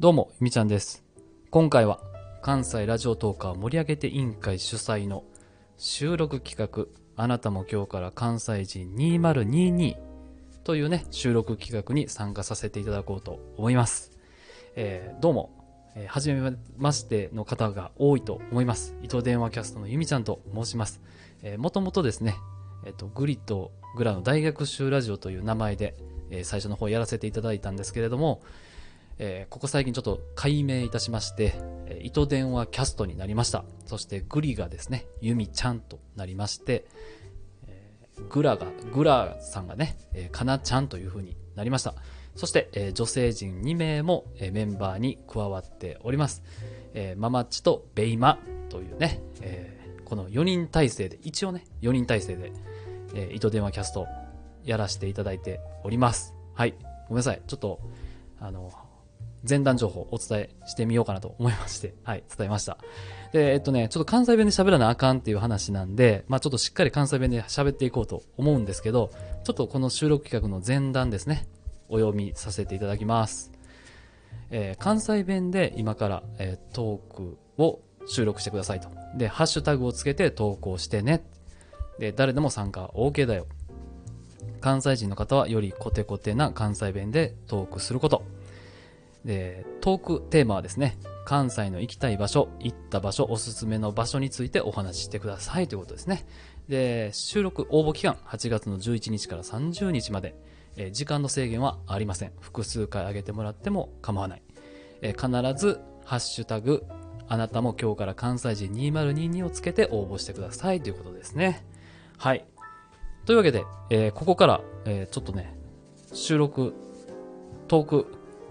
どうも、ゆみちゃんです。今回は関西ラジオトーカー盛り上げて委員会主催の収録企画、あなたも今日から関西人2022というね、収録企画に参加させていただこうと思います。えーどうも、えー、はじめましての方が多いと思います。糸電話キャストのゆみちゃんと申します。えーもともとですね、えっ、と、グリとグラの大学習ラジオという名前で、えー最初の方やらせていただいたんですけれども、えーここ最近ちょっと改名いたしまして、えー糸電話キャストになりました。そしてグリがですね、ゆみちゃんとなりまして、えーグラが、グラさんがね、えーかなちゃんという風になりました。そして、えー女性陣2名も、えーメンバーに加わっております。えーママッチとベイマというね、えーこの4人体制で、一応ね、4人体制で、えー糸電話キャストやらせていただいております。はい。ごめんなさい。ちょっと、あの、前段情報をお伝えしてみようかなと思いまして、はい、伝えました。で、えっとね、ちょっと関西弁で喋らなあかんっていう話なんで、まあちょっとしっかり関西弁で喋っていこうと思うんですけど、ちょっとこの収録企画の前段ですね、お読みさせていただきます。えー関西弁で今から、えートークを収録してくださいと。で、ハッシュタグをつけて投稿してね。で、誰でも参加 OK だよ。関西人の方はよりコテコテな関西弁でトークすること。で、トークテーマはですね、関西の行きたい場所、行った場所、おすすめの場所についてお話ししてくださいということですね。で、収録応募期間8月の11日から30日まで、え時間の制限はありません。複数回上げてもらっても構わない。え必ず、ハッシュタグ、あなたも今日から関西人2022をつけて応募してくださいということですね。はい。というわけで、えーここから、えーちょっとね、収録、トーク、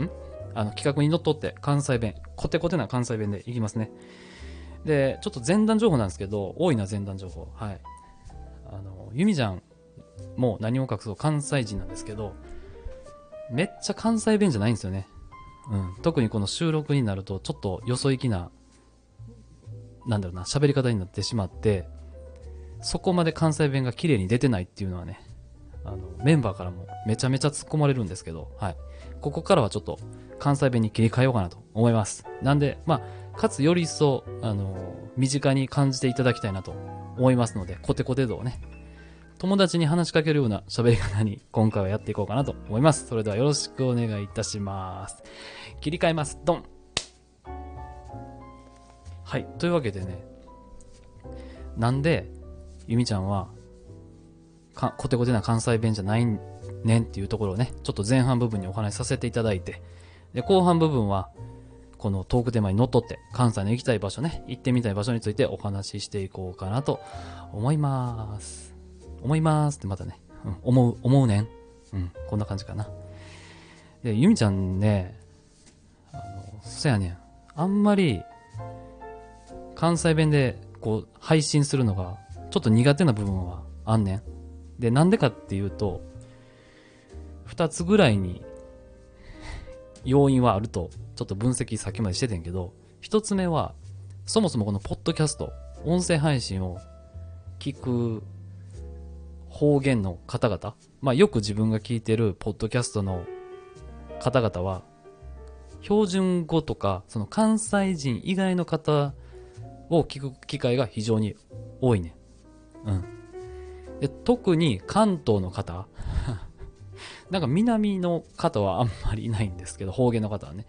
ん？あの、企画にのっとって関西弁、コテコテな関西弁でいきますね。で、ちょっと前段情報なんですけど、多いな前段情報。はい。あの、ゆみちゃんも何も隠そう関西人なんですけど、めっちゃ関西弁じゃないんですよね。うん。特にこの収録になると、ちょっとよそ行きな、なんだろうな、喋り方になってしまって、そこまで関西弁が綺麗に出てないっていうのはね、あの、メンバーからもめちゃめちゃ突っ込まれるんですけど、はい。ここからはちょっと関西弁に切り替えようかなと思います。なんで、まあ、かつより一層、あの、身近に感じていただきたいなと思いますので、コテコテ度をね、友達に話しかけるような喋り方に今回はやっていこうかなと思います。それではよろしくお願いいたします。切り替えます。ドンはい。というわけでね、なんで、ゆみちゃんは、かコテコテな関西弁じゃないねんっていうところをね、ちょっと前半部分にお話しさせていただいて、で、後半部分は、このトークテーマにのっとって、関西の行きたい場所ね、行ってみたい場所についてお話ししていこうかなと思います。思いますってまたね、うん、思う、思うねん。うん、こんな感じかな。で、ゆみちゃんね、あの、そやねん。あんまり、関西弁で、こう、配信するのが、ちょっと苦手な部分はあんねん。で、なんでかっていうと、二つぐらいに、要因はあると、ちょっと分析さっきまでしててんけど、一つ目は、そもそもこのポッドキャスト、音声配信を聞く方言の方々、まあよく自分が聞いてるポッドキャストの方々は、標準語とか、その関西人以外の方を聞く機会が非常に多いね。うん。で特に関東の方、なんか南の方はあんまりいないんですけど、方言の方はね。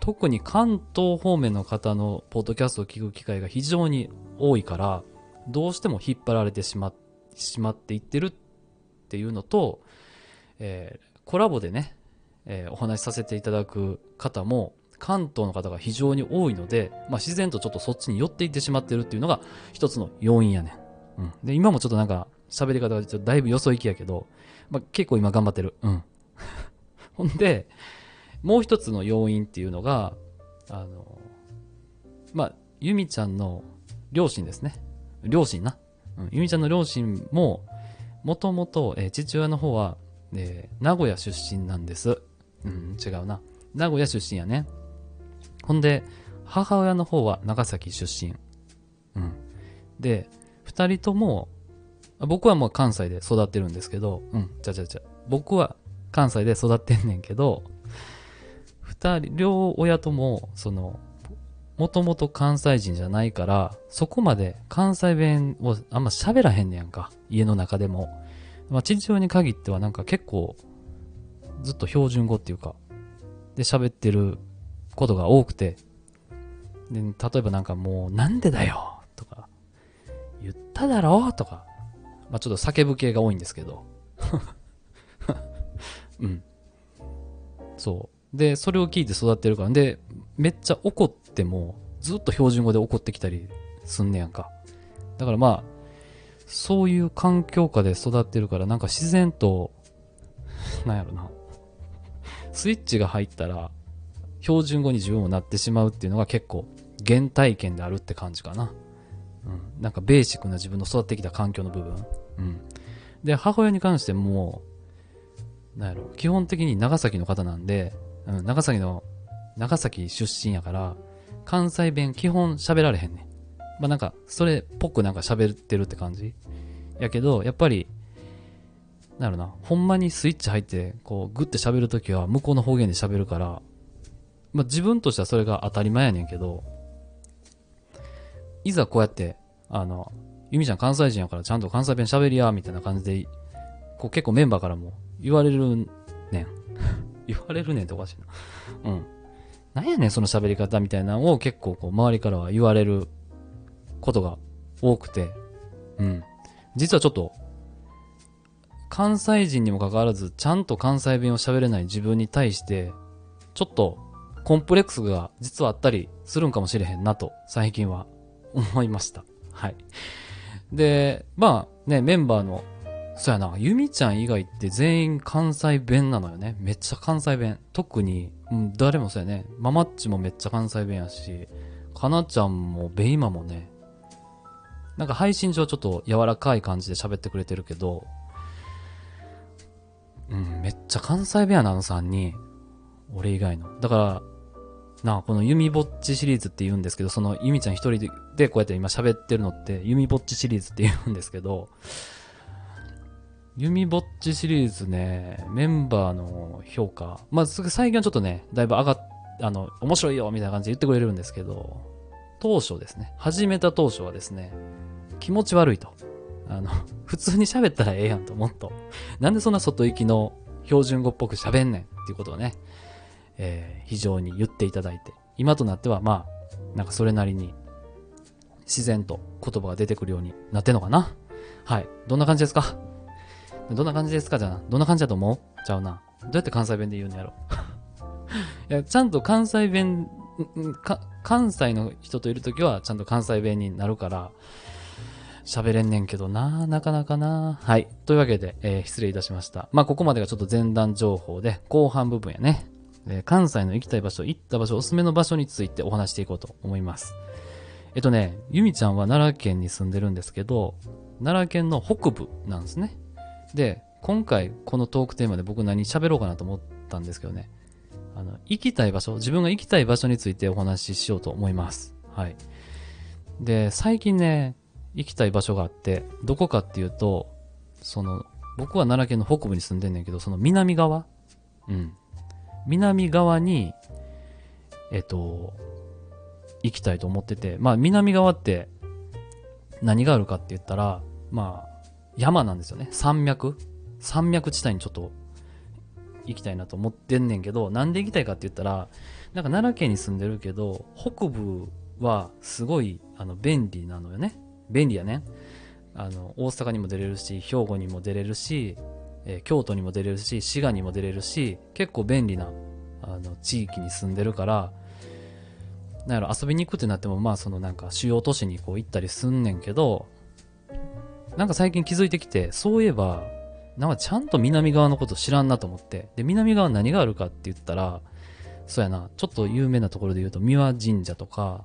特に関東方面の方のポッドキャストを聞く機会が非常に多いから、どうしても引っ張られてしましまっていってるっていうのと、えーコラボでね、えーお話しさせていただく方も関東の方が非常に多いので、まあ、自然とちょっとそっちに寄っていってしまってるっていうのが一つの要因やねん。うん。で、今もちょっとなんか喋り方がちょっとだいぶよそ行きやけど、まあ、結構今頑張ってる。うん。ほんで、もう一つの要因っていうのが、あの、まあ、ゆみちゃんの両親ですね。両親な。うん。ゆみちゃんの両親も、もともと、えー父親の方は、えー名古屋出身なんです。うん、違うな。名古屋出身やね。ほんで、母親の方は長崎出身。うん。で、二人とも、僕はもう関西で育ってるんですけど、うん、ちゃちゃちゃ。僕は関西で育ってんねんけど、二人、両親とも、その、もともと関西人じゃないから、そこまで関西弁をあんま喋らへんねやんか。家の中でも。まあ、父親に限ってはなんか結構、ずっと標準語っていうか、で喋ってることが多くて、で、例えばなんかもう、なんでだよとか、言っただろうとか、まあちょっと叫ぶ系が多いんですけど。うん。そう。で、それを聞いて育ってるから。で、めっちゃ怒っても、ずっと標準語で怒ってきたりすんねやんか。だからまあ、そういう環境下で育ってるから、なんか自然と、なんやろな。スイッチが入ったら、標準語に自分もなってしまうっていうのが結構、原体験であるって感じかな。うん。なんかベーシックな自分の育ってきた環境の部分。うん。で、母親に関しても、なんやろ、基本的に長崎の方なんで、うん、長崎の、長崎出身やから、関西弁基本喋られへんねん。まあなんか、それっぽくなんか喋ってるって感じ。やけど、やっぱり、なんやろな、ほんまにスイッチ入って、こう、グッて喋るときは向こうの方言で喋るから、まあ自分としてはそれが当たり前やねんけど、いざこうやって、あの、ゆみちゃん関西人やからちゃんと関西弁喋りや、みたいな感じで、こう結構メンバーからも言われるねん。言われるねんっておかしいな。うん。なんやねんその喋り方みたいなのを結構こう周りからは言われることが多くて、うん。実はちょっと、関西人にもかかわらず、ちゃんと関西弁を喋れない自分に対して、ちょっとコンプレックスが実はあったりするんかもしれへんなと、最近は思いました。はい。で、まあね、メンバーの、そうやな、ゆみちゃん以外って全員関西弁なのよね。めっちゃ関西弁。特に、うん、誰もそうやね。ママッチもめっちゃ関西弁やし、かなちゃんもベイマもね、なんか配信上ちょっと柔らかい感じで喋ってくれてるけど、うん、めっちゃ関西弁やな、あの3人。俺以外の。だから、なあ、この弓ぼっちシリーズって言うんですけど、その弓ちゃん一人でこうやって今喋ってるのって、弓ぼっちシリーズって言うんですけど、弓ぼっちシリーズね、メンバーの評価、まあ、最近はちょっとね、だいぶ上がっ、あの、面白いよみたいな感じで言ってくれるんですけど、当初ですね、始めた当初はですね、気持ち悪いと。あの、普通に喋ったらええやんと、もっと。なんでそんな外行きの標準語っぽく喋んねんっていうことをね、えー非常に言っていただいて、今となってはまあ、なんかそれなりに自然と言葉が出てくるようになってんのかな？はい。どんな感じですか？どんな感じですかじゃあな。どんな感じだと思う？ちゃうな。どうやって関西弁で言うんやろ？いや、ちゃんと関西弁、関西の人といるときはちゃんと関西弁になるから、喋れんねんけどな、なかなかな。はい。というわけで、えー失礼いたしました。まあ、ここまでがちょっと前段情報で、後半部分やね。え関西の行きたい場所、行った場所、おすすめの場所についてお話していこうと思います。えっとね、ゆみちゃんは奈良県に住んでるんですけど、奈良県の北部なんですね。で、今回このトークテーマで僕何喋ろうかなと思ったんですけどね、あの、行きたい場所、自分が行きたい場所についてお話ししようと思います。はい。で、最近ね、行きたい場所があって、どこかっていうと、その、僕は奈良県の北部に住んでんねんけど、その南側うん。南側に、えっと、行きたいと思ってて、まあ南側って何があるかって言ったら、まあ山なんですよね。山脈山脈地帯にちょっと行きたいなと思ってんねんけど、なんで行きたいかって言ったら、なんか奈良県に住んでるけど、北部はすごいあの便利なのよね。便利やね。あの、大阪にも出れるし、兵庫にも出れるし、え京都にも出れるし、滋賀にも出れるし、結構便利な、あの、地域に住んでるから、なんやろ、遊びに行くってなっても、まあ、そのなんか主要都市にこう行ったりすんねんけど、なんか最近気づいてきて、そういえば、なんかちゃんと南側のこと知らんなと思って、で、南側何があるかって言ったら、そうやな、ちょっと有名なところで言うと、三輪神社とか、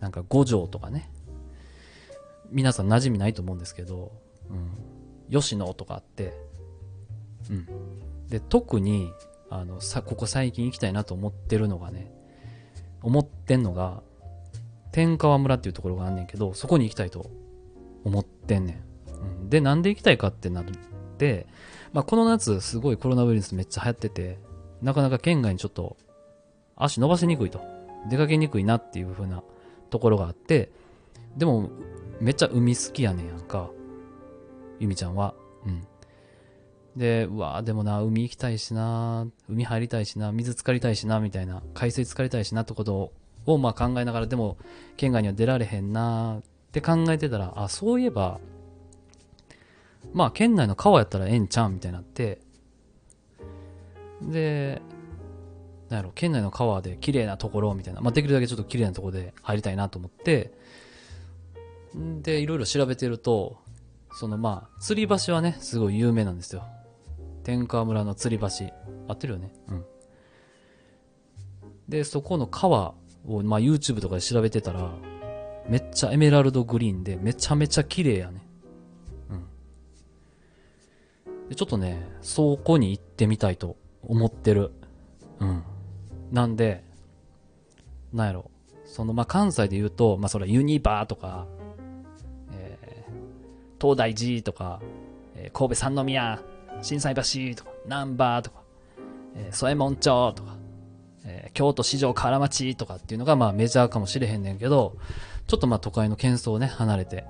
なんか五条とかね、皆さん馴染みないと思うんですけど、うん、吉野とかあって、うん。で、特に、あの、さ、ここ最近行きたいなと思ってるのがね、思ってんのが、天川村っていうところがあんねんけど、そこに行きたいと思ってんねん。うん、で、なんで行きたいかってなって、まあ、この夏すごいコロナウイルスめっちゃ流行ってて、なかなか県外にちょっと足伸ばしにくいと。出かけにくいなっていう風なところがあって、でも、めっちゃ海好きやねんやんか。ゆみちゃんは。うん。で、うわでもな、海行きたいしな、海入りたいしな、水浸かりたいしな、みたいな、海水浸かりたいしなってことを、まあ考えながら、でも、県外には出られへんなって考えてたら、あ、そういえば、まあ県内の川やったらええんちゃんみたいになって、で、なんやろ、県内の川で綺麗なところみたいな、まあできるだけちょっと綺麗なところで入りたいなと思って、で、いろいろ調べてると、そのまあ、吊り橋はね、すごい有名なんですよ。天川村の吊り橋。合ってるよね。うん。で、そこの川を、まあ YouTube とかで調べてたら、めっちゃエメラルドグリーンで、めちゃめちゃ綺麗やね。うん。で、ちょっとね、そこに行ってみたいと思ってる。うん。なんで、なんやろ。その、まあ、関西で言うと、まあ、それユニバーとか、えー、東大寺とか、えー、神戸三宮、心斎橋とか、南波とか、えー、添門町とか、えー、京都市場河原町とかっていうのがまあメジャーかもしれへんねんけど、ちょっとまあ都会の喧騒をね、離れて、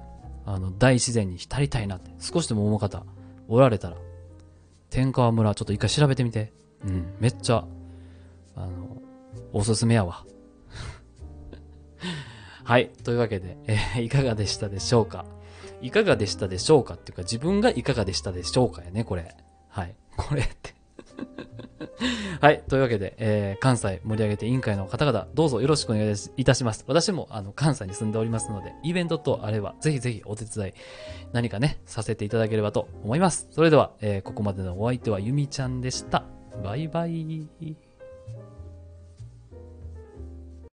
あの、大自然に浸りたいなって、少しでも思う方、おられたら、天川村ちょっと一回調べてみて。うん、めっちゃ、あの、おすすめやわ。はい。というわけで、えー、いかがでしたでしょうか？いかがでしたでしょうかっていうか、自分がいかがでしたでしょうかやね、これ。はい。これって はい。というわけで、えー、関西盛り上げて委員会の方々、どうぞよろしくお願いいたします。私も、あの、関西に住んでおりますので、イベントとあれば、ぜひぜひお手伝い、何かね、させていただければと思います。それでは、えー、ここまでのお相手はゆみちゃんでした。バイバイ。